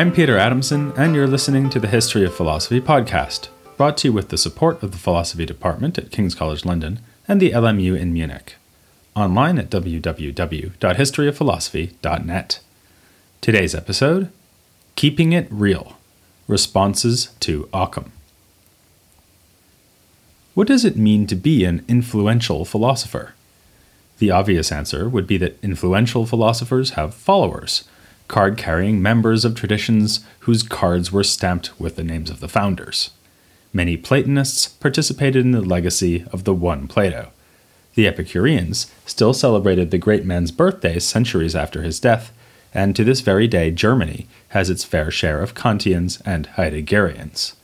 I'm Peter Adamson, and you're listening to the History of Philosophy podcast, brought to you with the support of the Philosophy Department at King's College London and the LMU in Munich. Online at www.historyofphilosophy.net. Today's episode Keeping It Real Responses to Occam. What does it mean to be an influential philosopher? The obvious answer would be that influential philosophers have followers card carrying members of traditions whose cards were stamped with the names of the founders. Many Platonists participated in the legacy of the one Plato. The Epicureans still celebrated the great man's birthday centuries after his death, and to this very day Germany has its fair share of Kantians and Heideggerians.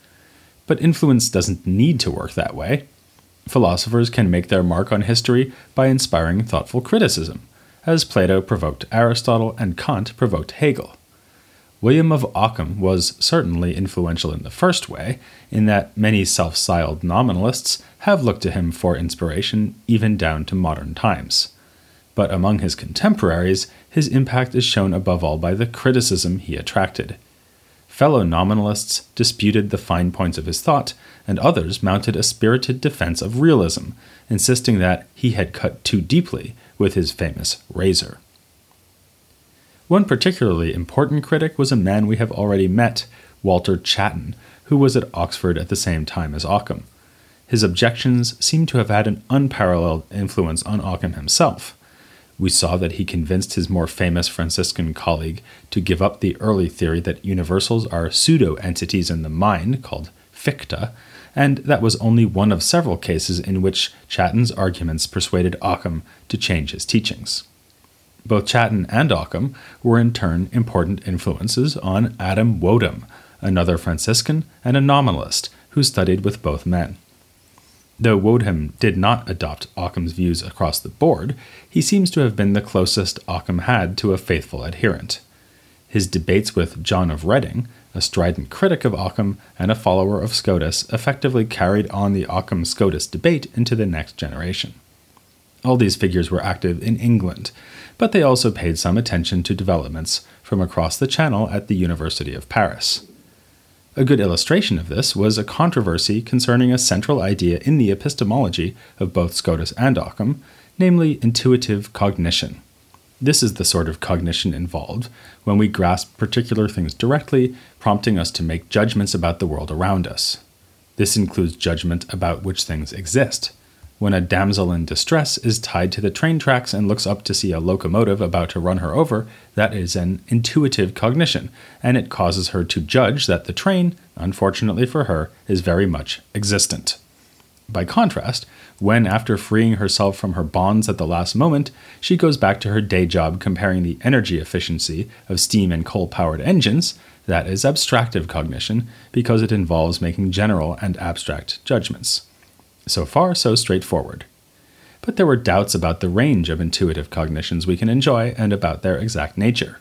But influence doesn't need to work that way. Philosophers can make their mark on history by inspiring thoughtful criticism as Plato provoked Aristotle and Kant provoked Hegel. William of Ockham was certainly influential in the first way, in that many self styled nominalists have looked to him for inspiration even down to modern times. But among his contemporaries, his impact is shown above all by the criticism he attracted. Fellow nominalists disputed the fine points of his thought, and others mounted a spirited defense of realism, insisting that he had cut too deeply with his famous razor. One particularly important critic was a man we have already met, Walter Chatton, who was at Oxford at the same time as Occam. His objections seem to have had an unparalleled influence on Occam himself. We saw that he convinced his more famous Franciscan colleague to give up the early theory that universals are pseudo entities in the mind, called ficta, and that was only one of several cases in which Chatton's arguments persuaded Ockham to change his teachings. Both Chatton and Ockham were in turn important influences on Adam Wodeham, another Franciscan and a nominalist who studied with both men. Though Wodeham did not adopt Ockham's views across the board, he seems to have been the closest Ockham had to a faithful adherent. His debates with John of Reading a strident critic of Occam and a follower of Scotus, effectively carried on the Occam Scotus debate into the next generation. All these figures were active in England, but they also paid some attention to developments from across the Channel at the University of Paris. A good illustration of this was a controversy concerning a central idea in the epistemology of both Scotus and Occam, namely intuitive cognition. This is the sort of cognition involved when we grasp particular things directly, prompting us to make judgments about the world around us. This includes judgment about which things exist. When a damsel in distress is tied to the train tracks and looks up to see a locomotive about to run her over, that is an intuitive cognition, and it causes her to judge that the train, unfortunately for her, is very much existent. By contrast, when, after freeing herself from her bonds at the last moment, she goes back to her day job comparing the energy efficiency of steam and coal powered engines, that is abstractive cognition because it involves making general and abstract judgments. So far, so straightforward. But there were doubts about the range of intuitive cognitions we can enjoy and about their exact nature.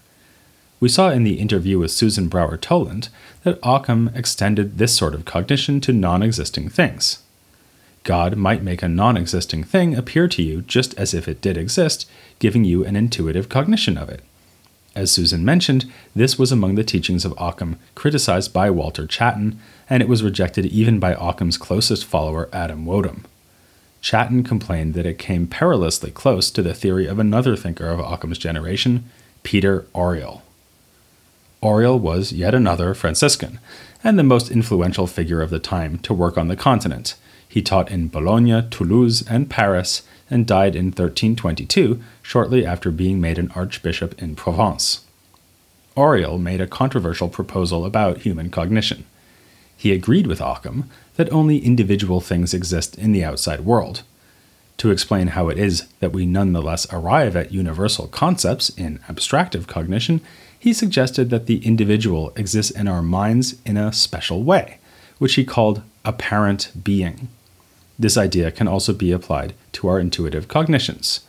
We saw in the interview with Susan Brower Toland that Occam extended this sort of cognition to non existing things. God might make a non existing thing appear to you just as if it did exist, giving you an intuitive cognition of it. As Susan mentioned, this was among the teachings of Occam criticized by Walter Chatton, and it was rejected even by Occam's closest follower, Adam Wodeham. Chatton complained that it came perilously close to the theory of another thinker of Occam's generation, Peter Auriol. Auriol was yet another Franciscan, and the most influential figure of the time to work on the continent he taught in Bologna, Toulouse, and Paris, and died in 1322, shortly after being made an archbishop in Provence. Auriol made a controversial proposal about human cognition. He agreed with Occam that only individual things exist in the outside world. To explain how it is that we nonetheless arrive at universal concepts in abstractive cognition, he suggested that the individual exists in our minds in a special way, which he called apparent being. This idea can also be applied to our intuitive cognitions.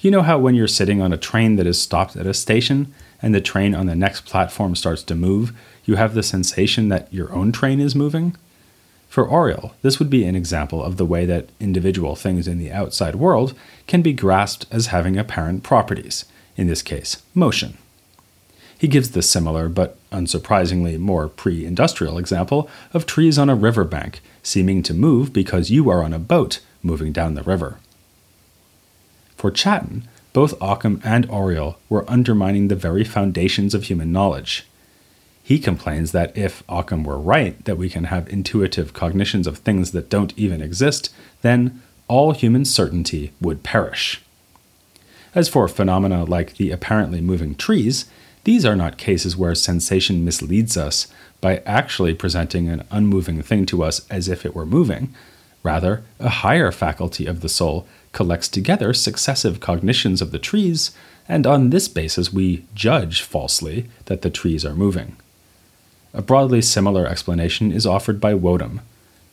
You know how when you're sitting on a train that is stopped at a station and the train on the next platform starts to move, you have the sensation that your own train is moving? For Auriol, this would be an example of the way that individual things in the outside world can be grasped as having apparent properties, in this case, motion. He gives the similar, but unsurprisingly more pre industrial example of trees on a river bank seeming to move because you are on a boat moving down the river. For Chatton, both Occam and Auriol were undermining the very foundations of human knowledge. He complains that if Occam were right that we can have intuitive cognitions of things that don't even exist, then all human certainty would perish. As for phenomena like the apparently moving trees, these are not cases where sensation misleads us by actually presenting an unmoving thing to us as if it were moving. Rather, a higher faculty of the soul collects together successive cognitions of the trees, and on this basis we judge falsely that the trees are moving. A broadly similar explanation is offered by Wodeham.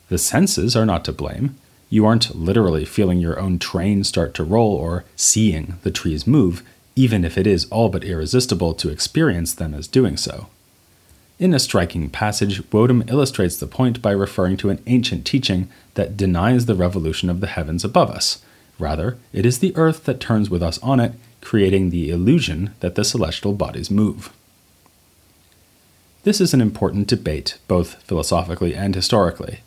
The senses are not to blame. You aren't literally feeling your own train start to roll or seeing the trees move, even if it is all but irresistible to experience them as doing so. In a striking passage, Wodeham illustrates the point by referring to an ancient teaching that denies the revolution of the heavens above us. Rather, it is the earth that turns with us on it, creating the illusion that the celestial bodies move. This is an important debate, both philosophically and historically.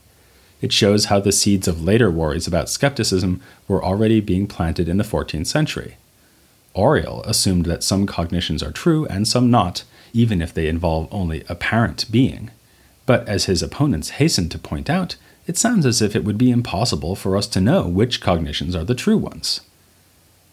It shows how the seeds of later worries about skepticism were already being planted in the 14th century. Auriol assumed that some cognitions are true and some not, even if they involve only apparent being. But as his opponents hastened to point out, it sounds as if it would be impossible for us to know which cognitions are the true ones.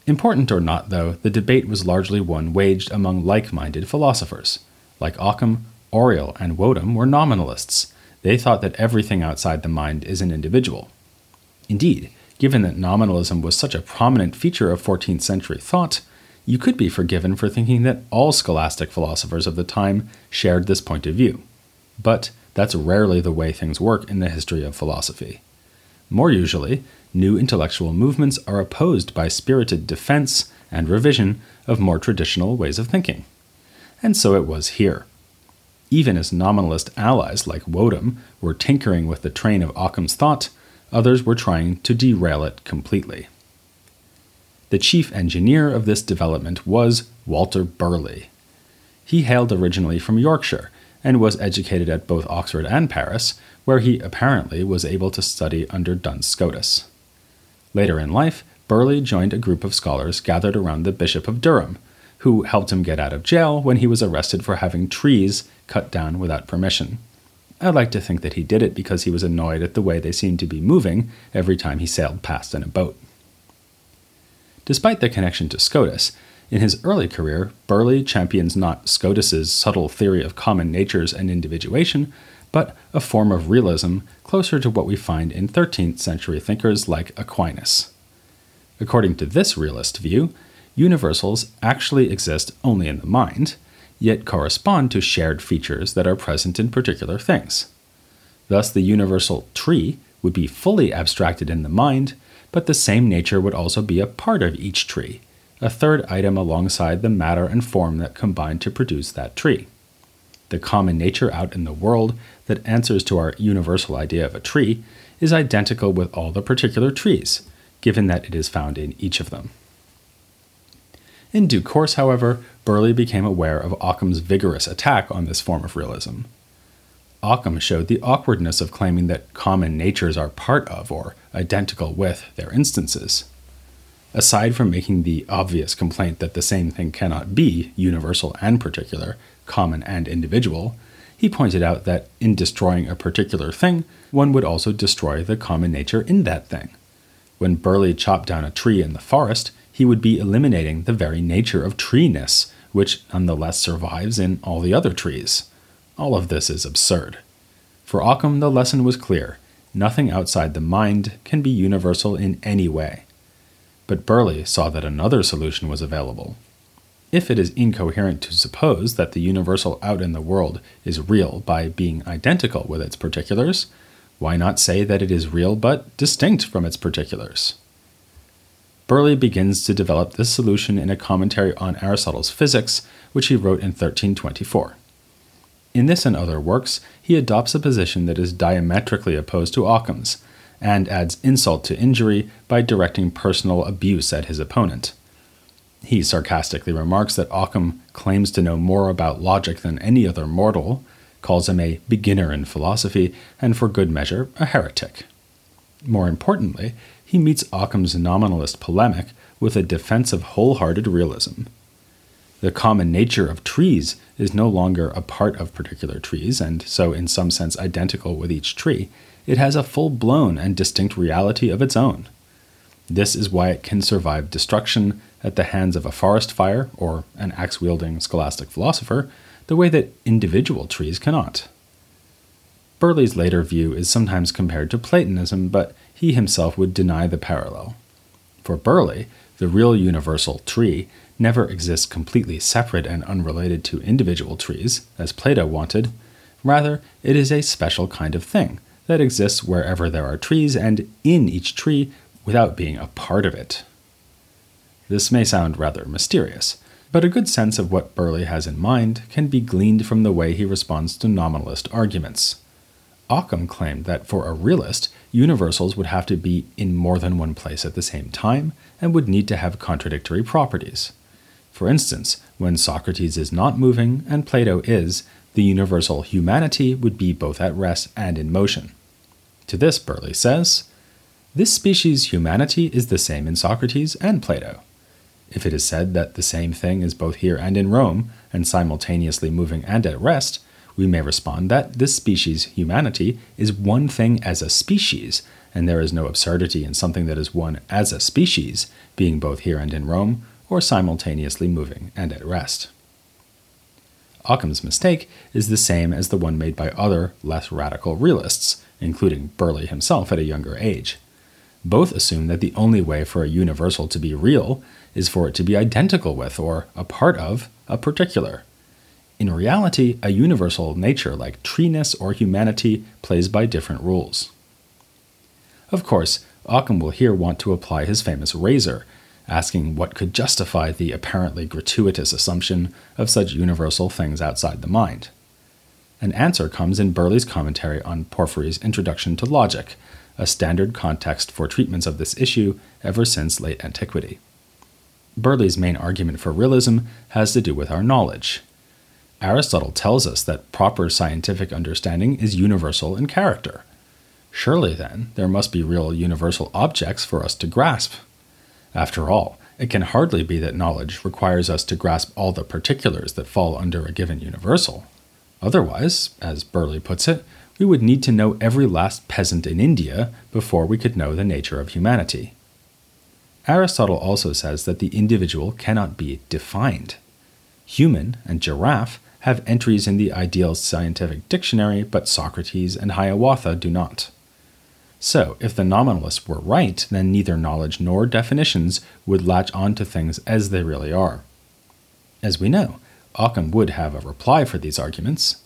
Important or not, though, the debate was largely one waged among like minded philosophers. Like Occam, Auriol, and Wodeham were nominalists. They thought that everything outside the mind is an individual. Indeed, given that nominalism was such a prominent feature of 14th century thought, you could be forgiven for thinking that all scholastic philosophers of the time shared this point of view. But that's rarely the way things work in the history of philosophy. More usually, new intellectual movements are opposed by spirited defense and revision of more traditional ways of thinking. And so it was here. Even as nominalist allies like Wodeham were tinkering with the train of Occam's thought, others were trying to derail it completely. The chief engineer of this development was Walter Burley. He hailed originally from Yorkshire and was educated at both Oxford and Paris, where he apparently was able to study under Duns Scotus. Later in life, Burley joined a group of scholars gathered around the Bishop of Durham, who helped him get out of jail when he was arrested for having trees cut down without permission. I like to think that he did it because he was annoyed at the way they seemed to be moving every time he sailed past in a boat. Despite their connection to Scotus, in his early career, Burley champions not Scotus's subtle theory of common natures and individuation, but a form of realism closer to what we find in 13th century thinkers like Aquinas. According to this realist view, universals actually exist only in the mind, yet correspond to shared features that are present in particular things. Thus, the universal tree would be fully abstracted in the mind, but the same nature would also be a part of each tree, a third item alongside the matter and form that combine to produce that tree. The common nature out in the world that answers to our universal idea of a tree is identical with all the particular trees, given that it is found in each of them. In due course, however, Burley became aware of Occam's vigorous attack on this form of realism. Occam showed the awkwardness of claiming that common natures are part of or identical with their instances. Aside from making the obvious complaint that the same thing cannot be universal and particular, common and individual, he pointed out that in destroying a particular thing, one would also destroy the common nature in that thing. When Burley chopped down a tree in the forest, he would be eliminating the very nature of treeness, which nonetheless survives in all the other trees. All of this is absurd. For Occam, the lesson was clear nothing outside the mind can be universal in any way. But Burley saw that another solution was available. If it is incoherent to suppose that the universal out in the world is real by being identical with its particulars, why not say that it is real but distinct from its particulars? Burley begins to develop this solution in a commentary on Aristotle's Physics, which he wrote in 1324. In this and other works, he adopts a position that is diametrically opposed to Occam's, and adds insult to injury by directing personal abuse at his opponent. He sarcastically remarks that Occam claims to know more about logic than any other mortal, calls him a beginner in philosophy, and for good measure, a heretic. More importantly, he meets Occam's nominalist polemic with a defense of wholehearted realism. The common nature of trees is no longer a part of particular trees, and so, in some sense, identical with each tree. It has a full blown and distinct reality of its own. This is why it can survive destruction at the hands of a forest fire or an axe wielding scholastic philosopher, the way that individual trees cannot. Burley's later view is sometimes compared to Platonism, but he himself would deny the parallel. For Burley, the real universal tree never exists completely separate and unrelated to individual trees, as Plato wanted. Rather, it is a special kind of thing that exists wherever there are trees and in each tree without being a part of it. This may sound rather mysterious, but a good sense of what Burley has in mind can be gleaned from the way he responds to nominalist arguments. Occam claimed that for a realist, universals would have to be in more than one place at the same time and would need to have contradictory properties. For instance, when Socrates is not moving and Plato is, the universal humanity would be both at rest and in motion. To this, Burley says, This species humanity is the same in Socrates and Plato. If it is said that the same thing is both here and in Rome, and simultaneously moving and at rest, we may respond that this species, humanity, is one thing as a species, and there is no absurdity in something that is one as a species, being both here and in Rome, or simultaneously moving and at rest. Occam's mistake is the same as the one made by other, less radical realists, including Burley himself at a younger age. Both assume that the only way for a universal to be real is for it to be identical with, or a part of, a particular. In reality, a universal nature like treeness or humanity plays by different rules. Of course, Occam will here want to apply his famous razor, asking what could justify the apparently gratuitous assumption of such universal things outside the mind. An answer comes in Burley's commentary on Porphyry's Introduction to Logic, a standard context for treatments of this issue ever since late antiquity. Burley's main argument for realism has to do with our knowledge, Aristotle tells us that proper scientific understanding is universal in character. Surely, then, there must be real universal objects for us to grasp. After all, it can hardly be that knowledge requires us to grasp all the particulars that fall under a given universal. Otherwise, as Burley puts it, we would need to know every last peasant in India before we could know the nature of humanity. Aristotle also says that the individual cannot be defined. Human and giraffe have entries in the Ideal Scientific Dictionary, but Socrates and Hiawatha do not. So, if the nominalists were right, then neither knowledge nor definitions would latch on to things as they really are. As we know, Occam would have a reply for these arguments.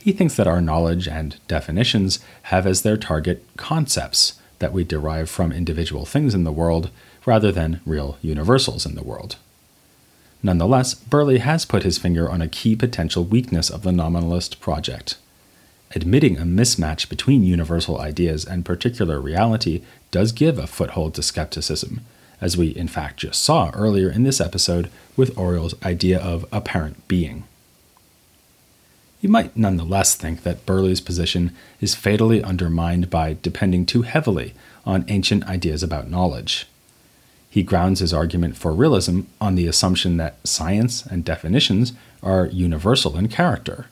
He thinks that our knowledge and definitions have as their target concepts that we derive from individual things in the world rather than real universals in the world. Nonetheless, Burley has put his finger on a key potential weakness of the nominalist project. Admitting a mismatch between universal ideas and particular reality does give a foothold to skepticism, as we in fact just saw earlier in this episode with Auriol's idea of apparent being. You might nonetheless think that Burley's position is fatally undermined by depending too heavily on ancient ideas about knowledge. He grounds his argument for realism on the assumption that science and definitions are universal in character.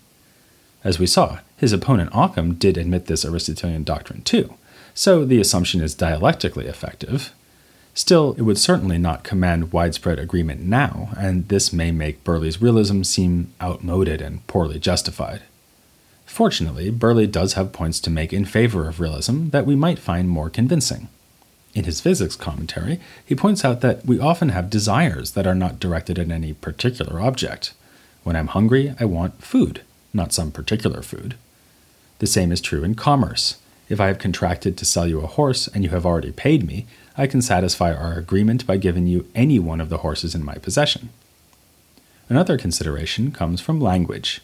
As we saw, his opponent Occam did admit this Aristotelian doctrine too, so the assumption is dialectically effective. Still, it would certainly not command widespread agreement now, and this may make Burley's realism seem outmoded and poorly justified. Fortunately, Burley does have points to make in favor of realism that we might find more convincing. In his physics commentary, he points out that we often have desires that are not directed at any particular object. When I'm hungry, I want food, not some particular food. The same is true in commerce. If I have contracted to sell you a horse and you have already paid me, I can satisfy our agreement by giving you any one of the horses in my possession. Another consideration comes from language.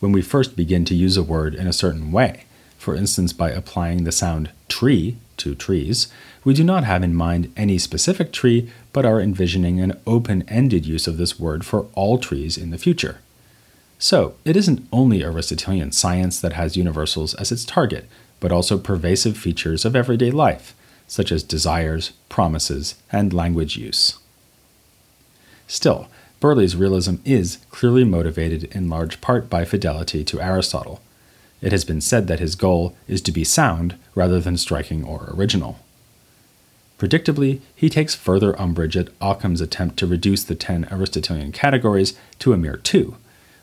When we first begin to use a word in a certain way, for instance by applying the sound tree to trees, we do not have in mind any specific tree, but are envisioning an open ended use of this word for all trees in the future. So, it isn't only Aristotelian science that has universals as its target, but also pervasive features of everyday life, such as desires, promises, and language use. Still, Burley's realism is clearly motivated in large part by fidelity to Aristotle. It has been said that his goal is to be sound rather than striking or original. Predictably, he takes further umbrage at Occam's attempt to reduce the ten Aristotelian categories to a mere two,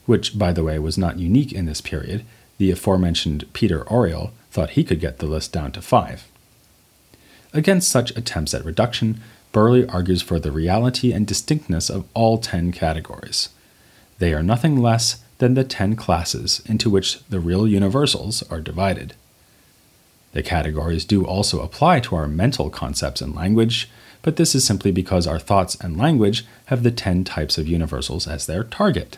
which, by the way, was not unique in this period. The aforementioned Peter Auriol thought he could get the list down to five. Against such attempts at reduction, Burley argues for the reality and distinctness of all ten categories. They are nothing less than the ten classes into which the real universals are divided. The categories do also apply to our mental concepts and language, but this is simply because our thoughts and language have the ten types of universals as their target.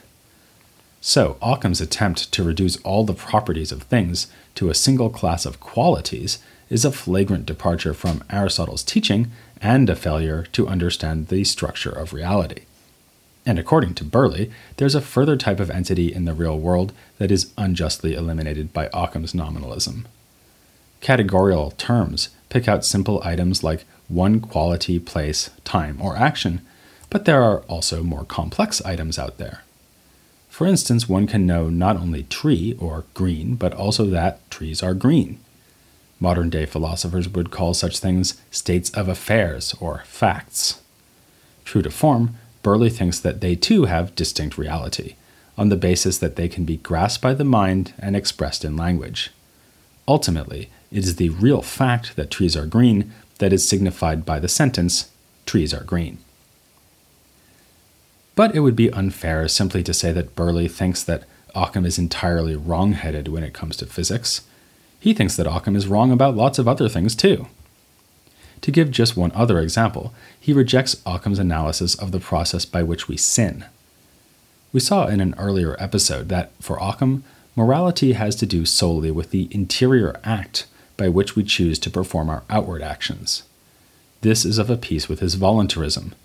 So, Occam's attempt to reduce all the properties of things to a single class of qualities is a flagrant departure from Aristotle's teaching and a failure to understand the structure of reality. And according to Burley, there's a further type of entity in the real world that is unjustly eliminated by Occam's nominalism. Categorical terms pick out simple items like one quality, place, time, or action, but there are also more complex items out there. For instance, one can know not only tree or green, but also that trees are green. Modern day philosophers would call such things states of affairs or facts. True to form, Burley thinks that they too have distinct reality, on the basis that they can be grasped by the mind and expressed in language. Ultimately, it is the real fact that trees are green that is signified by the sentence, trees are green. But it would be unfair simply to say that Burley thinks that Occam is entirely wrong headed when it comes to physics. He thinks that Occam is wrong about lots of other things too. To give just one other example, he rejects Occam's analysis of the process by which we sin. We saw in an earlier episode that, for Occam, morality has to do solely with the interior act by which we choose to perform our outward actions. This is of a piece with his voluntarism.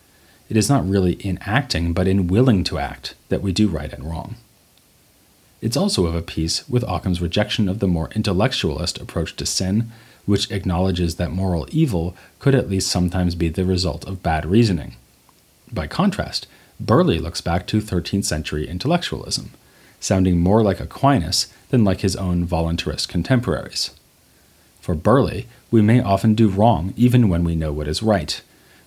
It is not really in acting, but in willing to act, that we do right and wrong. It's also of a piece with Occam's rejection of the more intellectualist approach to sin, which acknowledges that moral evil could at least sometimes be the result of bad reasoning. By contrast, Burley looks back to 13th century intellectualism, sounding more like Aquinas than like his own voluntarist contemporaries. For Burley, we may often do wrong even when we know what is right,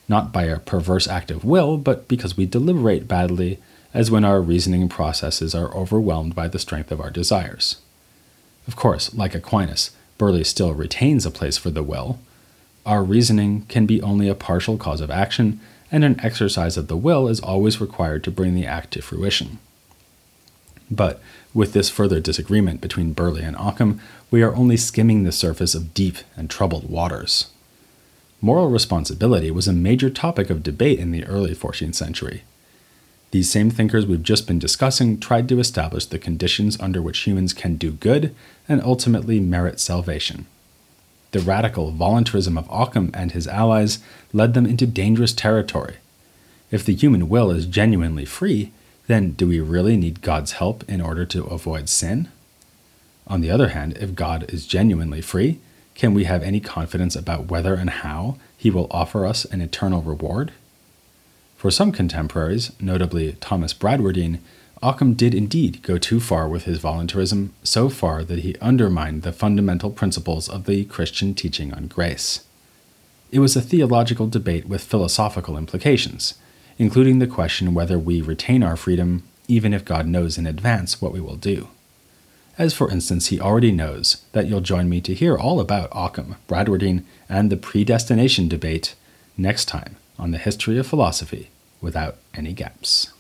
not by a perverse act of will, but because we deliberate badly as when our reasoning processes are overwhelmed by the strength of our desires. Of course, like Aquinas, Burley still retains a place for the will. Our reasoning can be only a partial cause of action, and an exercise of the will is always required to bring the act to fruition. But with this further disagreement between Burley and Occam, we are only skimming the surface of deep and troubled waters. Moral responsibility was a major topic of debate in the early 14th century. These same thinkers we've just been discussing tried to establish the conditions under which humans can do good and ultimately merit salvation. The radical voluntarism of Occam and his allies led them into dangerous territory. If the human will is genuinely free, then do we really need God's help in order to avoid sin? On the other hand, if God is genuinely free, can we have any confidence about whether and how he will offer us an eternal reward? For some contemporaries, notably Thomas Bradwardine, Occam did indeed go too far with his voluntarism, so far that he undermined the fundamental principles of the Christian teaching on grace. It was a theological debate with philosophical implications, including the question whether we retain our freedom even if God knows in advance what we will do. As for instance, he already knows that you'll join me to hear all about Occam, Bradwardine, and the predestination debate next time on the history of philosophy without any gaps.